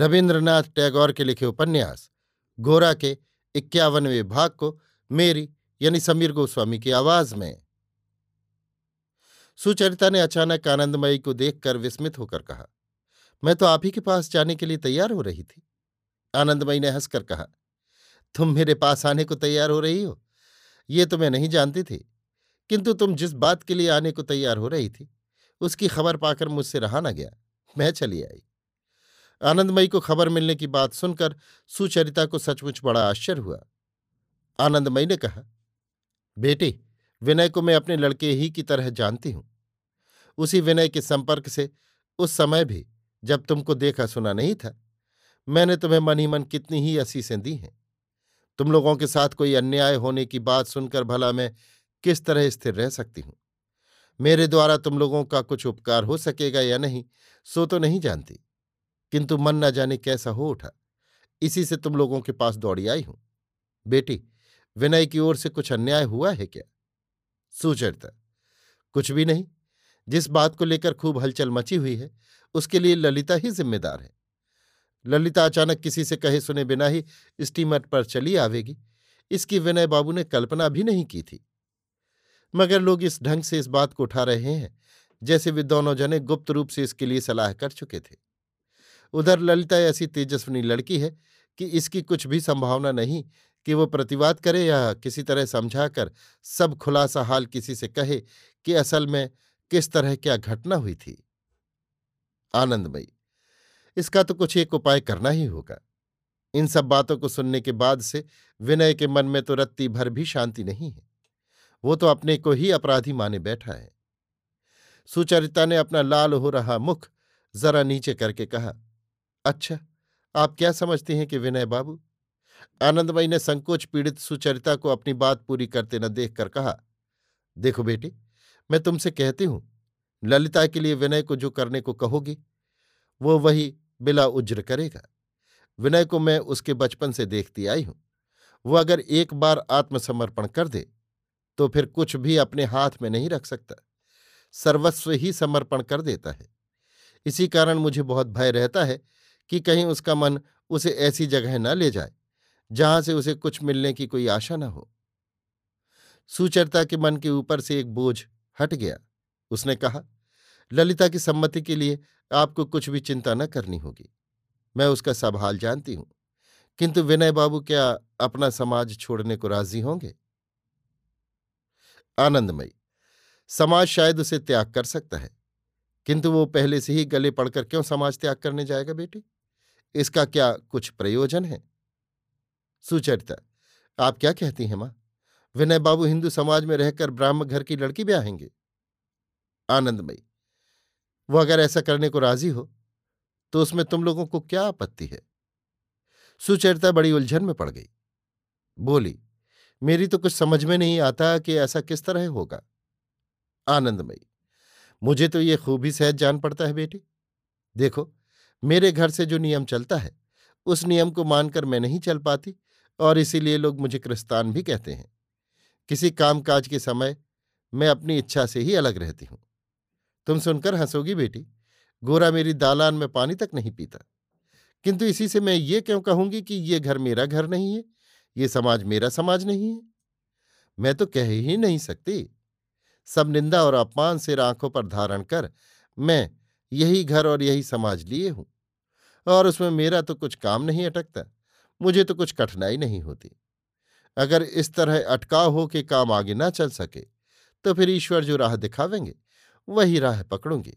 रविन्द्रनाथ टैगोर के लिखे उपन्यास, गोरा के इक्यावनवें भाग को मेरी, यानी समीर गोस्वामी की आवाज़ में। सुचरिता ने अचानक आनंदमयी को देखकर विस्मित होकर कहा, मैं तो आप ही के पास जाने के लिए तैयार हो रही थी। आनंदमयी ने हंसकर कहा, तुम मेरे पास आने को तैयार हो रही हो? ये तो मैं नहीं जानती थी। किंतु तुम जिस बात के लिए आने को तैयार हो रही थी, उसकी खबर पाकर मुझसे रहा न गया। मैं चली आई। आनंदमयी को खबर मिलने की बात सुनकर सुचरिता को सचमुच बड़ा आश्चर्य हुआ। आनंदमयी ने कहा, बेटी, विनय को मैं अपने लड़के ही की तरह जानती हूँ। उसी विनय के संपर्क से उस समय भी जब तुमको देखा सुना नहीं था, मैंने तुम्हें मन ही मन कितनी ही असीसें दी हैं। तुम लोगों के साथ कोई अन्याय होने की बात सुनकर भला मैं किस तरह स्थिर रह सकती हूँ? मेरे द्वारा तुम लोगों का कुछ उपकार हो सकेगा या नहीं, सो तो नहीं जानती। किंतु मन न जाने कैसा हो उठा। इसी से तुम लोगों के पास दौड़ी आई हूँ। बेटी, विनय की ओर से कुछ अन्याय हुआ है क्या? सुचरिता, कुछ भी नहीं। जिस बात को लेकर खूब हलचल मची हुई है, उसके लिए ललिता ही जिम्मेदार है। ललिता अचानक किसी से कहे सुने बिना ही स्टीमर पर चली आवेगी। इसकी विनय बाबू ने कल्पना भी नहीं की थी। मगर लोग इस ढंग से इस बात को उठा रहे हैं, जैसे वे दोनों जने गुप्त रूप से इसके लिए सलाह कर चुके थे। उधर ललिता ऐसी तेजस्विनी लड़की है कि इसकी कुछ भी संभावना नहीं कि वो प्रतिवाद करे या किसी तरह समझाकर सब खुलासा हाल किसी से कहे कि असल में किस तरह क्या घटना हुई थी। आनंदमयी, इसका तो कुछ एक उपाय करना ही होगा। इन सब बातों को सुनने के बाद से विनय के मन में तो रत्ती भर भी शांति नहीं है। वो तो अपने को ही अपराधी माने बैठा है। सुचरिता ने अपना लाल हो रहा मुख जरा नीचे करके कहा अच्छा आप क्या समझती हैं कि विनय बाबू? आनंदमयी ने संकोच पीड़ित सुचरिता को अपनी बात पूरी करते न देखकर कहा, देखो बेटी, मैं तुमसे कहती हूँ, ललिता के लिए विनय को जो करने को कहोगी, वो वही बिला उज्र करेगा। विनय को मैं उसके बचपन से देखती आई हूँ। वो अगर एक बार आत्मसमर्पण कर दे तो फिर कुछ भी अपने हाथ में नहीं रख सकता। सर्वस्व ही समर्पण कर देता है। इसी कारण मुझे बहुत भय रहता है कि कहीं उसका मन उसे ऐसी जगह न ले जाए, जहाँ से उसे कुछ मिलने की कोई आशा न हो। सुचरता के मन के ऊपर से एक बोझ हट गया। उसने कहा, ललिता की सम्मति के लिए आपको कुछ भी चिंता न करनी होगी। मैं उसका सब हाल जानती हूँ। किंतु विनय बाबू क्या अपना समाज छोड़ने को राज़ी होंगे? आनंदमयी, समाज शायद उसे त्याग कर सकता है, किंतु वो पहले से ही गले पड़कर क्यों समाज त्याग करने जाएगा बेटी? इसका क्या कुछ प्रयोजन है? सुचरिता, आप क्या कहती हैं माँ? विनय बाबू हिंदू समाज में रहकर ब्राह्म घर की लड़की ब्याहेंगे आनंदमयी, वो अगर ऐसा करने को राज़ी हो तो उसमें तुम लोगों को क्या आपत्ति है? सुचरिता बड़ी उलझन में पड़ गई। बोली, मेरी तो कुछ समझ में नहीं आता कि ऐसा किस तरह होगा। आनंदमयी, मुझे तो ये खूबी सहज जान पड़ता है बेटी। देखो मेरे घर से जो नियम चलता है, उस नियम को मानकर मैं नहीं चल पाती और इसीलिए लोग मुझे क्रिस्तान भी कहते हैं। किसी कामकाज के समय मैं अपनी इच्छा से ही अलग रहती हूँ। तुम सुनकर हंसोगी बेटी, गोरा मेरी दालान में पानी तक नहीं पीता। किंतु इसी से मैं ये क्यों कहूँगी कि ये घर मेरा घर नहीं है, ये समाज मेरा समाज नहीं है? मैं तो कह ही नहीं सकती। सब निंदा और अपमान से आँखों पर धारण कर मैं यही घर और यही समाज लिए हूँ। और उसमें मेरा तो कुछ काम नहीं अटकता, मुझे तो कुछ कठिनाई नहीं होती। अगर इस तरह अटकाव हो के काम आगे ना चल सके तो फिर ईश्वर जो राह दिखावेंगे, वही राह पकड़ूँगी।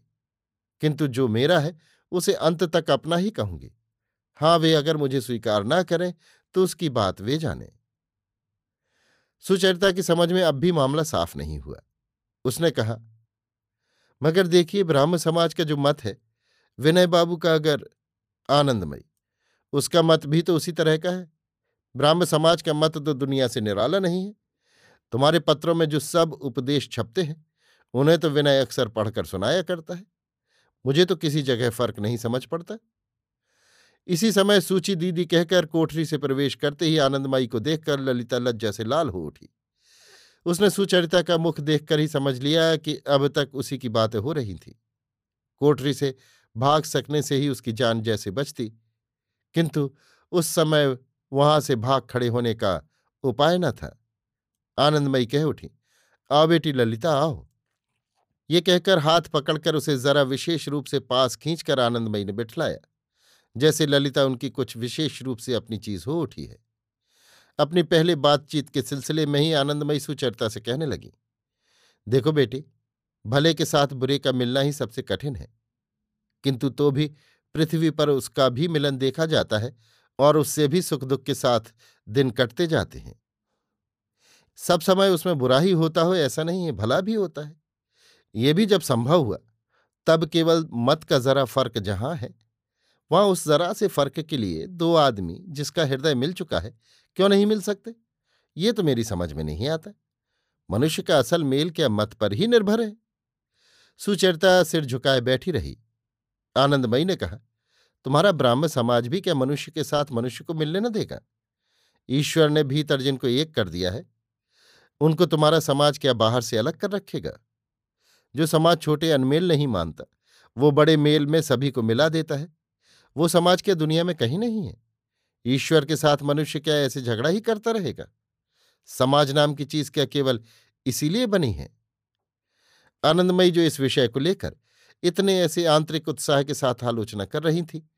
किंतु जो मेरा है, उसे अंत तक अपना ही कहूँगी। हाँ वे अगर मुझे स्वीकार ना करें तो उसकी बात वे जाने। सुचरिता की समझ में अब भी मामला साफ़ नहीं हुआ। उसने कहा मगर देखिए ब्राह्म समाज का जो मत है, विनय बाबू का अगर आनंदमयी, उसका मत भी तो उसी तरह का है। ब्राह्म समाज का मत तो दुनिया से निराला नहीं है। तुम्हारे पत्रों में जो सब उपदेश छपते हैं, उन्हें तो विनय अक्सर पढ़कर सुनाया करता है। मुझे तो किसी जगह फ़र्क नहीं समझ पड़ता। इसी समय सूची दीदी कहकर कोठरी से प्रवेश करते ही आनंदमाई को देखकर ललिता लज्जा से लाल हो उठी। उसने सुचरिता का मुख देखकर ही समझ लिया कि अब तक उसी की बातें हो रही थी। कोठरी से भाग सकने से ही उसकी जान जैसे बचती। किंतु उस समय वहाँ से भाग खड़े होने का उपाय न था। आनंदमयी कह उठी, आओ बेटी ललिता, आओ। ये कहकर हाथ पकड़कर उसे जरा विशेष रूप से पास खींचकर आनंदमयी ने बिठलाया। जैसे ललिता उनकी कुछ विशेष रूप से अपनी चीज़ हो उठी है। अपनी पहले बातचीत के सिलसिले में ही आनंदमयी सुचरिता से कहने लगी, देखो बेटी, भले के साथ बुरे का मिलना ही सबसे कठिन है, किंतु तो भी पृथ्वी पर उसका भी मिलन देखा जाता है और उससे भी सुख दुख के साथ दिन कटते जाते हैं। सब समय उसमें बुरा ही होता हो, ऐसा नहीं है, भला भी होता है। ये भी जब संभव हुआ, तब केवल मत का जरा फ़र्क जहाँ है। वहाँ उस जरा से फ़र्क के लिए दो आदमी जिसका हृदय मिल चुका है, क्यों नहीं मिल सकते? ये तो मेरी समझ में नहीं आता। मनुष्य का असल मेल क्या मत पर ही निर्भर है? सुचरिता सिर झुकाए बैठी रही। आनंदमयी ने कहा, तुम्हारा ब्राह्म समाज भी क्या मनुष्य के साथ मनुष्य को मिलने न देगा? ईश्वर ने भीतर जिनको एक कर दिया है, उनको तुम्हारा समाज क्या बाहर से अलग कर रखेगा? जो समाज छोटे अनमेल नहीं मानता, वो बड़े मेल में सभी को मिला देता है। वो समाज के दुनिया में कहीं नहीं है। ईश्वर के साथ मनुष्य क्या ऐसे झगड़ा ही करता रहेगा? समाज नाम की चीज़ क्या केवल इसीलिए बनी है? आनंदमयी जो इस विषय को लेकर इतने ऐसे आंतरिक उत्साह के साथ आलोचना कर रही थी,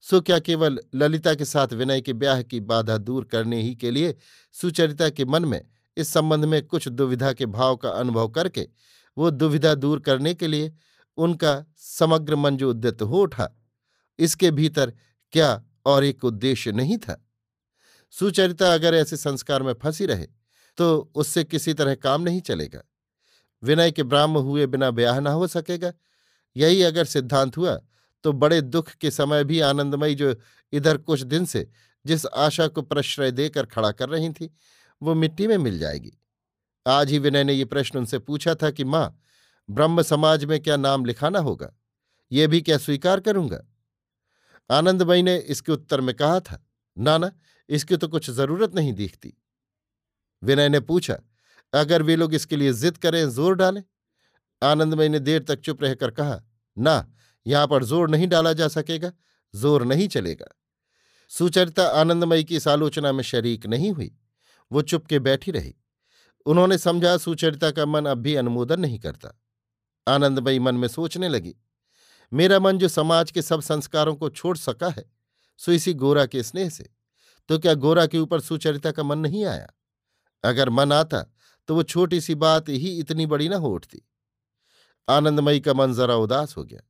सो क्या केवल ललिता के साथ विनय के ब्याह की बाधा दूर करने ही के लिए सुचरिता के मन में इस संबंध में कुछ दुविधा के भाव का अनुभव करके वो दुविधा दूर करने के लिए उनका समग्र मन जो उद्यत हो उठा इसके भीतर क्या और एक उद्देश्य नहीं था? सुचरिता अगर ऐसे संस्कार में फंसी रहे तो उससे किसी तरह काम नहीं चलेगा। विनय के ब्राह्म हुए बिना ब्याह ना हो सकेगा। यही अगर सिद्धांत हुआ तो बड़े दुख के समय भी आनंदमयी जो इधर कुछ दिन से जिस आशा को प्रश्रय देकर खड़ा कर रही थी, वो मिट्टी में मिल जाएगी। आज ही विनय ने ये प्रश्न उनसे पूछा था कि, माँ, ब्रह्म समाज में क्या नाम लिखाना होगा? ये भी क्या स्वीकार करूँगा? आनंदमयी ने इसके उत्तर में कहा था ना ना इसकी तो कुछ ज़रूरत नहीं दिखती। विनय ने पूछा, अगर वे लोग इसके लिए जिद करें, ज़ोर डालें? आनंदमयी ने देर तक चुप रहकर कहा, ना, यहाँ पर ज़ोर नहीं डाला जा सकेगा, ज़ोर नहीं चलेगा। सुचरिता आनंदमयी की इस आलोचना में शरीक नहीं हुई, वो चुप के बैठी रही। उन्होंने समझा सुचरिता का मन अब भी अनुमोदन नहीं करता। आनंदमयी मन में सोचने लगी मेरा मन जो समाज के सब संस्कारों को छोड़ सका है, सो इसी गोरा के स्नेह से। तो क्या गोरा के ऊपर सुचरिता का मन नहीं आया? अगर मन आता तो वो छोटी सी बात ही इतनी बड़ी ना हो उठती। आनंदमयी का मन जरा उदास हो गया।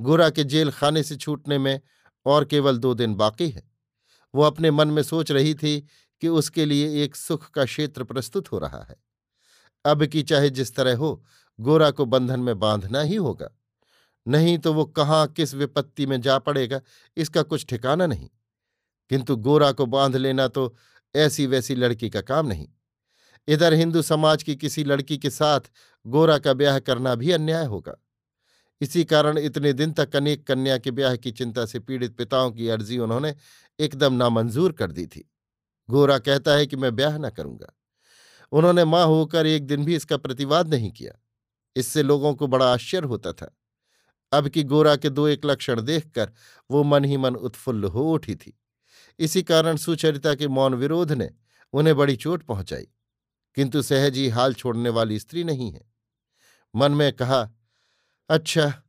गोरा के जेल खाने से छूटने में और केवल दो दिन बाकी है। वो अपने मन में सोच रही थी कि उसके लिए एक सुख का क्षेत्र प्रस्तुत हो रहा है। अब की चाहे जिस तरह हो, गोरा को बंधन में बांधना ही होगा। नहीं तो वो कहाँ, किस विपत्ति में जा पड़ेगा, इसका कुछ ठिकाना नहीं। किंतु गोरा को बाँध लेना तो ऐसी वैसी लड़की का काम नहीं। इधर हिंदू समाज की किसी लड़की के साथ गोरा का ब्याह करना भी अन्याय होगा। इसी कारण इतने दिन तक अनेक कन्या के ब्याह की चिंता से पीड़ित पिताओं की अर्जी उन्होंने एकदम नामंजूर कर दी थी। गोरा कहता है कि मैं ब्याह न करूँगा। उन्होंने माँ होकर एक दिन भी इसका प्रतिवाद नहीं किया। इससे लोगों को बड़ा आश्चर्य होता था। अब की गोरा के दो एक लक्षण देखकर वो मन ही मन उत्फुल्ल हो उठी थी। इसी कारण सुचरिता के मौन विरोध ने उन्हें बड़ी चोट पहुंचाई। किंतु सहज ही हाल छोड़ने वाली स्त्री नहीं है। मन में कहा अच्छा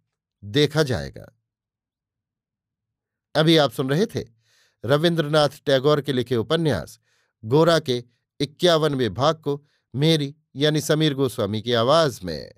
देखा जाएगा। अभी आप सुन रहे थे रविन्द्रनाथ टैगोर के लिखे उपन्यास, गोरा के इक्यावनवें भाग को मेरी यानी समीर गोस्वामी की आवाज़ में।